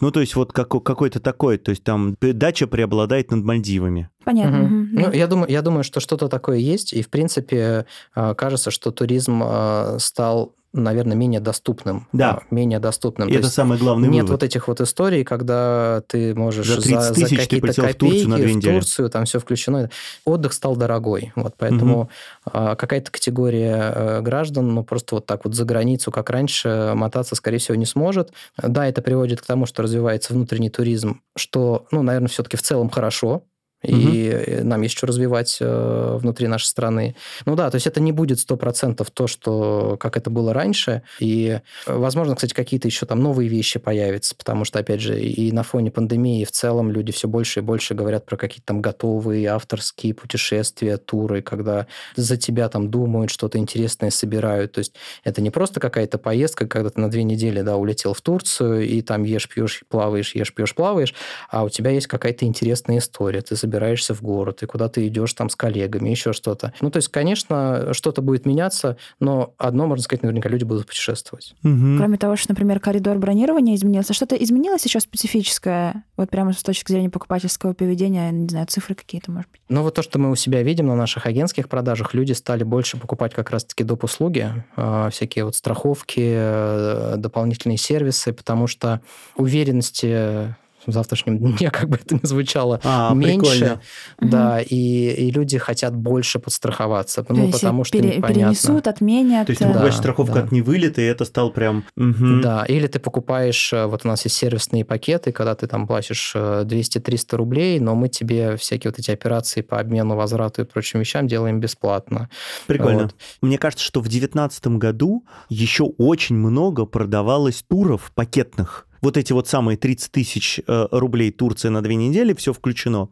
Ну, то есть вот како- какой-то такой, то есть там дача преобладает над Мальдивами. Понятно. Мгм. мгм, Ну, я думаю, я думаю, что что-то такое есть, и, в принципе, э, кажется, что туризм э, стал, наверное, менее доступным. Да. Э, Менее доступным. И То это самый главный Нет вывод. вот этих вот историй, когда ты можешь За 30 тысяч ты какие-то полетел в копейки Турцию на две недели. Турцию, там все включено. Отдых стал дорогой. Вот поэтому а, какая-то категория э, граждан, ну, просто вот так вот за границу, как раньше, мотаться, скорее всего, не сможет. Да, это приводит к тому, что развивается внутренний туризм, что, ну, наверное, все-таки в целом хорошо, и э, нам есть что развивать э, внутри нашей страны. Ну да, то есть это не будет 100% то, что как это было раньше. И, э, возможно, кстати, какие-то еще там новые вещи появятся, потому что, опять же, и на фоне пандемии в целом люди все больше и больше говорят про какие-то там готовые авторские путешествия, туры, когда за тебя там думают, что-то интересное собирают. То есть это не просто какая-то поездка, когда ты на две недели, да, улетел в Турцию, и там ешь, пьешь, плаваешь, ешь, пьешь, плаваешь, а у тебя есть какая-то интересная история. Ты собираешься в город, и куда ты идешь там с коллегами, еще что-то. Ну, то есть, конечно, что-то будет меняться, но одно, можно сказать, наверняка люди будут путешествовать. Угу. Кроме того, что, например, коридор бронирования изменился, что-то изменилось еще специфическое, вот прямо с точки зрения покупательского поведения, не знаю, цифры какие-то, может быть? Ну, вот то, что мы у себя видим на наших агентских продажах, люди стали больше покупать как раз-таки доп. услуги, а, всякие вот страховки, э, дополнительные сервисы, потому что уверенности завтрашнем дне, (laughs) как бы это ни звучало, а, меньше. Прикольно. Да, угу. и, и люди хотят больше подстраховаться, ну, То потому что пере, непонятно. перенесут, отменят. То есть ты покупаешь да, страховку да. от невылета, и это стал прям... Угу. Да, или ты покупаешь, э, вот у нас есть сервисные пакеты, когда ты там платишь 200-300 э, рублей, но мы тебе всякие вот эти операции по обмену, возврату и прочим вещам делаем бесплатно. Прикольно. Вот. Мне кажется, что в 2019 году еще очень много продавалось туров пакетных вот эти вот самые 30 тысяч э, рублей Турция на две недели, все включено.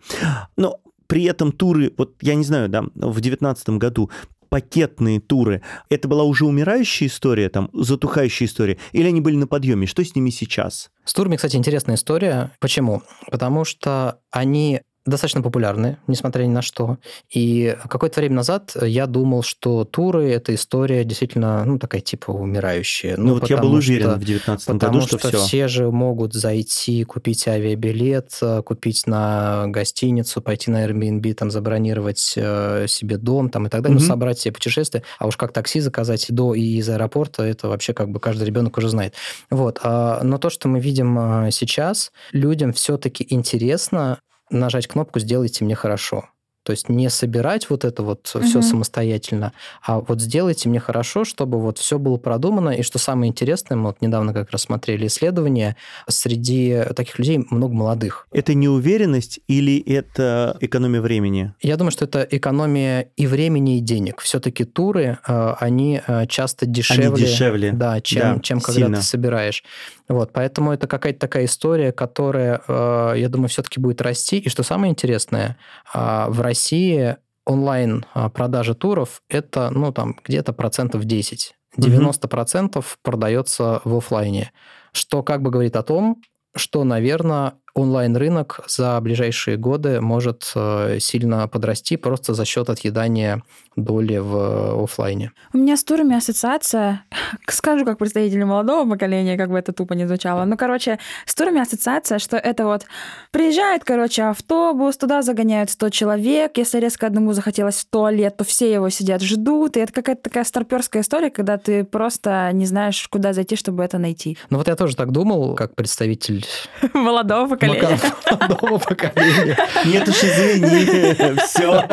Но при этом туры, вот я не знаю, да, в 2019 году пакетные туры, это была уже умирающая история, там, затухающая история, или они были на подъеме? Что с ними сейчас? С турами, кстати, интересная история. Почему? Потому что они достаточно популярны, несмотря ни на что. И какое-то время назад я думал, что туры – это история действительно, ну, такая типа умирающая. Ну, ну вот я был уверен в 2019 году, что, что все. все же могут зайти, купить авиабилет, купить на гостиницу, пойти на Airbnb, там, забронировать э, себе дом там, и так далее, угу. ну, собрать себе путешествие. А уж как такси заказать до и из аэропорта, это вообще как бы каждый ребенок уже знает. Вот. А, но то, что мы видим э, сейчас, людям все-таки интересно нажать кнопку «Сделайте мне хорошо». То есть не собирать вот это вот угу. все самостоятельно, а вот сделайте мне хорошо, чтобы вот все было продумано. И что самое интересное, мы вот недавно как раз смотрели исследования, среди таких людей много молодых. Это неуверенность или это экономия времени? Я думаю, что это экономия и времени, и денег. Все-таки туры, э, они э, часто дешевле, они дешевле. Да, чем, да, чем когда сильно. ты собираешь. Вот, поэтому это какая-то такая история, которая, э, я думаю, все-таки будет расти. И что самое интересное, в России онлайн а, продажи туров это, ну, там, где-то процентов 10. 90% угу. продается в офлайне, что как бы говорит о том, что, наверное, онлайн-рынок за ближайшие годы может э, сильно подрасти просто за счет отъедания доли в э, офлайне. У меня с турами ассоциация, (laughs) скажу как представитель молодого поколения, как бы это тупо не звучало, ну, короче, с турами ассоциация, что это вот приезжает, короче, автобус, туда загоняют 100 человек, если резко одному захотелось в туалет, то все его сидят, ждут, и это какая-то такая старперская история, когда ты просто не знаешь, куда зайти, чтобы это найти. Ну вот я тоже так думал, как представитель (laughs) молодого поколения. Молодого поколения. Нет уж, извини, (laughs) все.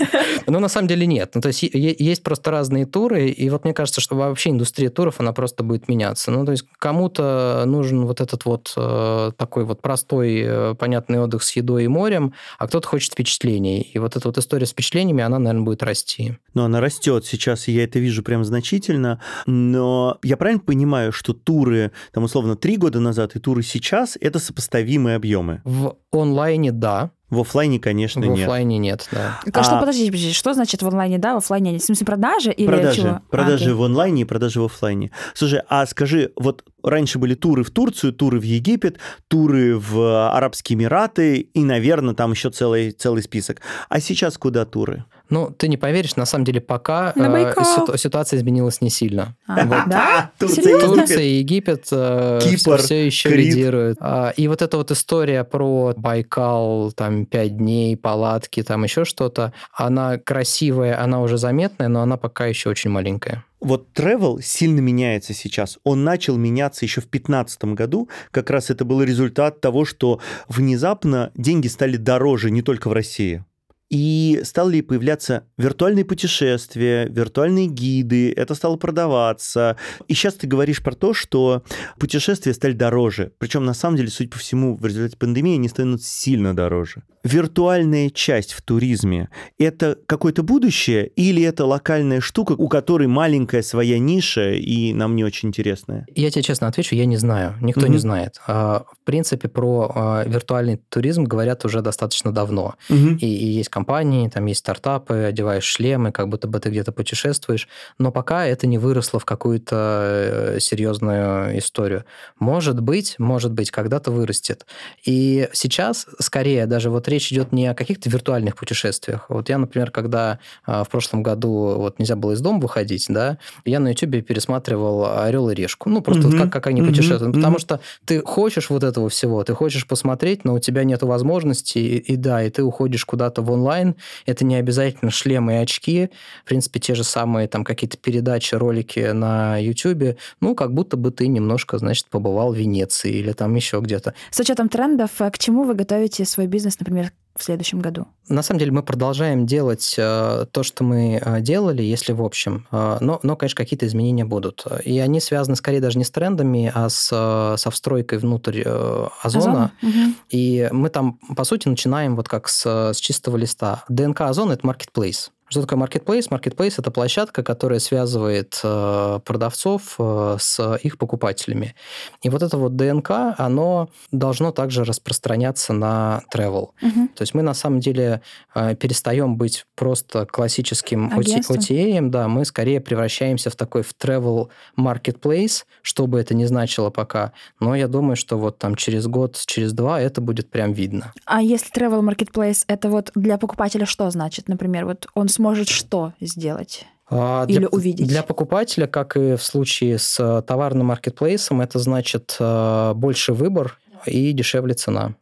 (laughs) Ну, на самом деле нет. Ну, то есть есть просто разные туры, и вот мне кажется, что вообще индустрия туров, она просто будет меняться. Ну, то есть кому-то нужен вот этот вот э, такой вот простой, э, понятный отдых с едой и морем, а кто-то хочет впечатлений. И вот эта вот история с впечатлениями, она, наверное, будет расти. Ну, она растет сейчас, и я это вижу прям значительно, но я правильно понимаю, что туры, там, условно, три года назад и туры сейчас – это сопоставимые объемы? В онлайне – да, в офлайне, конечно, нет. В офлайне нет, да. А, а что, подождите, подождите, что значит в онлайне да, в офлайне нет? В смысле продажи или продажи, чего? Продажи а, в онлайне и продажи в офлайне. Слушай, а скажи, вот раньше были туры в Турцию, туры в Египет, туры в Арабские Эмираты и, наверное, там еще целый, целый список. А сейчас куда туры? Ну, ты не поверишь, на самом деле пока э, ситу- ситуация изменилась не сильно. А, вот. Да? Турция, Турция и Египет э, Кипр, все еще Крит. лидируют. А, и вот эта вот история про Байкал, там, пять дней, палатки, там еще что-то, она красивая, она уже заметная, но она пока еще очень маленькая. Вот travel сильно меняется сейчас. Он начал меняться еще в 2015 году. Как раз это был результат того, что внезапно деньги стали дороже не только в России. И стали появляться виртуальные путешествия, виртуальные гиды, это стало продаваться. И сейчас ты говоришь про то, что путешествия стали дороже. Причем, на самом деле, судя по всему, в результате пандемии они станут сильно дороже. Виртуальная часть в туризме – это какое-то будущее или это локальная штука, у которой маленькая своя ниша и нам не очень интересная? Я тебе честно отвечу, я не знаю, никто mm-hmm. не знает. А, в принципе, про а, виртуальный туризм говорят уже достаточно давно. Mm-hmm. И, и есть компании, там есть стартапы, одеваешь шлемы, как будто бы ты где-то путешествуешь, но пока это не выросло в какую-то э, серьезную историю. Может быть, может быть, когда-то вырастет. И сейчас, скорее, даже вот речь идет не о каких-то виртуальных путешествиях. Вот я, например, когда а, в прошлом году вот нельзя было из дома выходить, да, я на YouTube пересматривал «Орел и решку». Ну, просто mm-hmm. вот как, как они mm-hmm. путешествуют. Mm-hmm. Потому что ты хочешь вот этого всего, ты хочешь посмотреть, но у тебя нет возможности, и, и да, и ты уходишь куда-то в онлайн. Это не обязательно шлемы и очки. В принципе, те же самые там какие-то передачи, ролики на YouTube. Ну, как будто бы ты немножко, значит, побывал в Венеции или там еще где-то. С учетом трендов, к чему вы готовите свой бизнес, например, в следующем году? На самом деле мы продолжаем делать э, то, что мы э, делали, если в общем. Э, но, но, конечно, какие-то изменения будут. И они связаны скорее даже не с трендами, а с, э, со встройкой внутрь э, озона. Озон? Угу. И мы там, по сути, начинаем вот как с, с чистого листа. ДНК озона – это marketplace. Что такое marketplace? Marketplace – это площадка, которая связывает э, продавцов э, с их покупателями. И вот это вот ДНК, оно должно также распространяться на travel. Угу. То есть мы на самом деле э, перестаем быть просто классическим Агентством. OTA, да, мы скорее превращаемся в такой в travel marketplace, что бы это ни значило пока. Но я думаю, что вот там через год, через два это будет прям видно. А если travel marketplace, это вот для покупателя что значит? Например, вот он сможет что сделать? А, Или для, увидеть? Для покупателя, как и в случае с э, товарным маркетплейсом, это значит э, больше выбор и дешевле цена.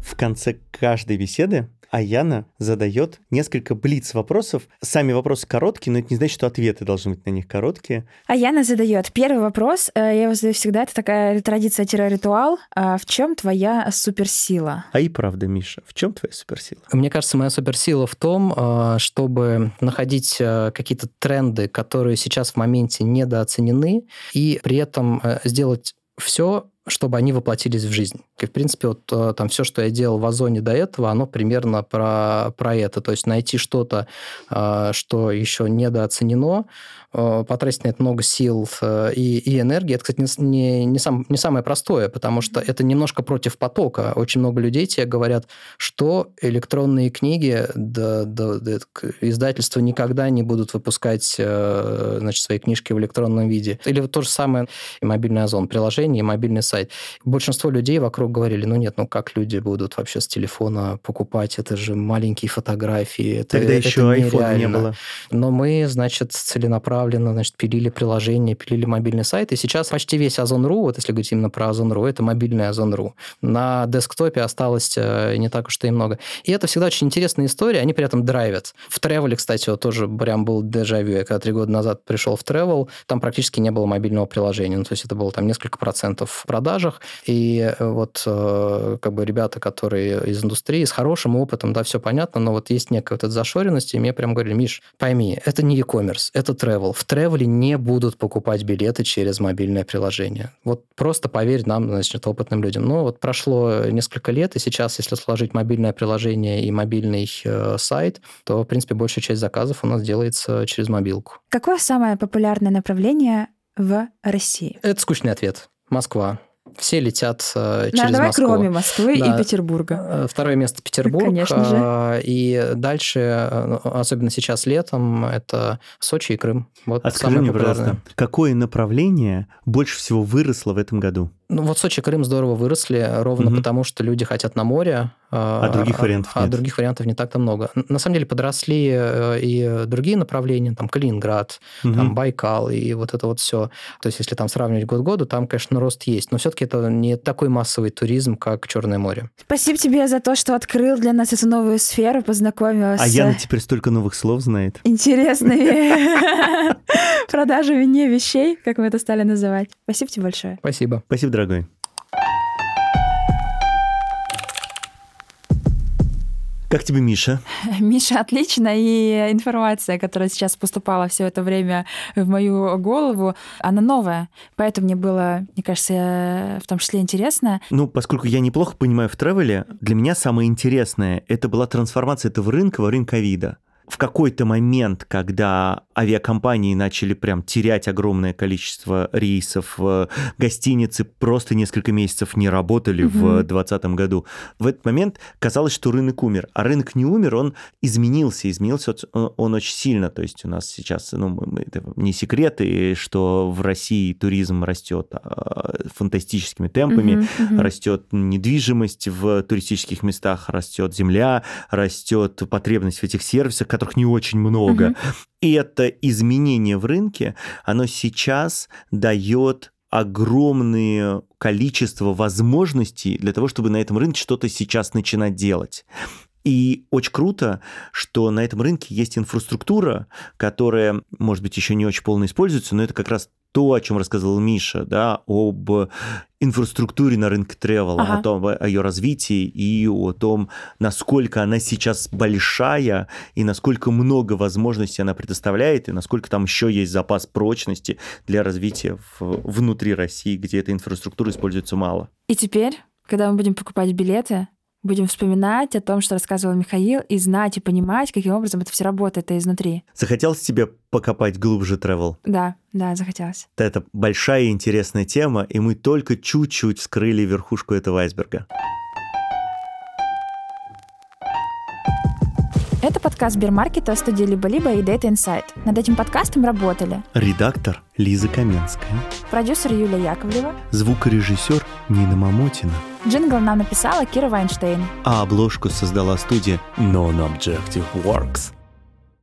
В конце каждой беседы а Яна задает несколько блиц-вопросов. Сами вопросы короткие, но это не значит, что ответы должны быть на них короткие. А Яна задает первый вопрос. Э, я его задаю всегда. Это такая традиция-ритуал. А в чем твоя суперсила? А и правда, Миша, в чем твоя суперсила? Мне кажется, моя суперсила в том, э, чтобы находить э, какие-то тренды, которые сейчас в моменте недооценены, и при этом сделать все, чтобы они воплотились в жизнь. И, в принципе, вот э, там все, что я делал в Озоне до этого, оно примерно про, про это. То есть найти что-то, э, что еще недооценено, Э, потратить на это много сил и, и энергии, это, кстати, не, не, сам, не самое простое, потому что это немножко против потока. Очень много людей тебе говорят, что электронные книги, да, да, да, издательства никогда не будут выпускать значит, свои книжки в электронном виде. Или то же самое и мобильный Озон, приложение и мобильный сайт. Большинство людей вокруг говорили, ну нет, ну как люди будут вообще с телефона покупать, это же маленькие фотографии. Это, Тогда это еще iPhone не было. Но мы, значит, целенаправленно направленно, значит, пилили приложение, пилили мобильный сайт. И сейчас почти весь Озон.ру, вот если говорить именно про Озон.ру, это мобильный Озон.ру. На десктопе осталось э, не так уж и много. И это всегда очень интересная история, они при этом драйвят. В Тревеле, кстати, вот тоже прям был дежавю. Я когда три года назад пришел в Travel, там практически не было мобильного приложения. Ну, то есть это было там несколько процентов в продажах. И э, вот э, как бы ребята, которые из индустрии, с хорошим опытом, да, все понятно, но вот есть некая вот эта зашоренность, и мне прям говорили, Миш, пойми, это не e-commerce, это travel travel. В тревеле не будут покупать билеты через мобильное приложение. Вот просто поверь нам, значит, опытным людям. Ну, вот прошло несколько лет, и сейчас, если сложить мобильное приложение и мобильный э, сайт, то, в принципе, большая часть заказов у нас делается через мобилку. Какое самое популярное направление в России? Это скучный ответ. Москва. Все летят э, через давай Москву. кроме Москвы да. и Петербурга. Э, второе место Петербург. Конечно же. Э, и дальше, ну, особенно сейчас летом, это Сочи и Крым. Вот скажи мне, пожалуйста, какое направление больше всего выросло в этом году? Ну вот Сочи и Крым здорово выросли, ровно угу. потому, что люди хотят на море. А, а других вариантов а, нет. А других вариантов не так-то много. На самом деле подросли э, и другие направления, там Калининград, угу. там Байкал и вот это вот все. То есть если там сравнивать год к году, там, конечно, рост есть. Но все-таки это не такой массовый туризм, как Черное море. Спасибо тебе за то, что открыл для нас эту новую сферу, познакомил А Яна теперь столько новых слов знает. Интересными (laughs) продажами не вещей, как мы это стали называть. Спасибо тебе большое. Спасибо. Спасибо, дорогой. Как тебе, Миша? (laughs) Миша, отлично. И информация, которая сейчас поступала все это время в мою голову, она новая. Поэтому мне было, мне кажется, в том числе интересно. Ну, поскольку я неплохо понимаю в тревеле, для меня самое интересное — это была трансформация этого рынка во рынка вида в какой-то момент, когда авиакомпании начали прям терять огромное количество рейсов, э, гостиницы просто несколько месяцев не работали угу. в 2020 году, в этот момент казалось, что рынок умер. А рынок не умер, он изменился. Изменился он, он очень сильно. То есть у нас сейчас, ну, это не секрет, и что в России туризм растет а, фантастическими темпами, угу, угу. растет недвижимость в туристических местах, растет земля, растет потребность в этих сервисах, которых не очень много. Угу. И это изменение в рынке, оно сейчас дает огромное количество возможностей для того, чтобы на этом рынке что-то сейчас начинать делать. И очень круто, что на этом рынке есть инфраструктура, которая, может быть, еще не очень полно используется, но это как раз то, о чем рассказывал Миша, да, об инфраструктуре на рынке тревела, ага. о том, о ее развитии и о том, насколько она сейчас большая и насколько много возможностей она предоставляет, и насколько там еще есть запас прочности для развития в, внутри России, где эта инфраструктура используется мало. И теперь, когда мы будем покупать билеты, будем вспоминать о том, что рассказывал Михаил, и знать и понимать, каким образом это все работает изнутри. Захотелось тебе покопать глубже travel? Да, да, захотелось. Это большая и интересная тема, и мы только чуть-чуть вскрыли верхушку этого айсберга. Это подкаст Сбермаркета, студии «Либо-либо» и Data Insight. Над этим подкастом работали редактор Лиза Каменская, продюсер Юлия Яковлева, звукорежиссер Нина Мамотина. Джингл нам написала Кира Вайнштейн. А обложку создала студия Non-Objective Works.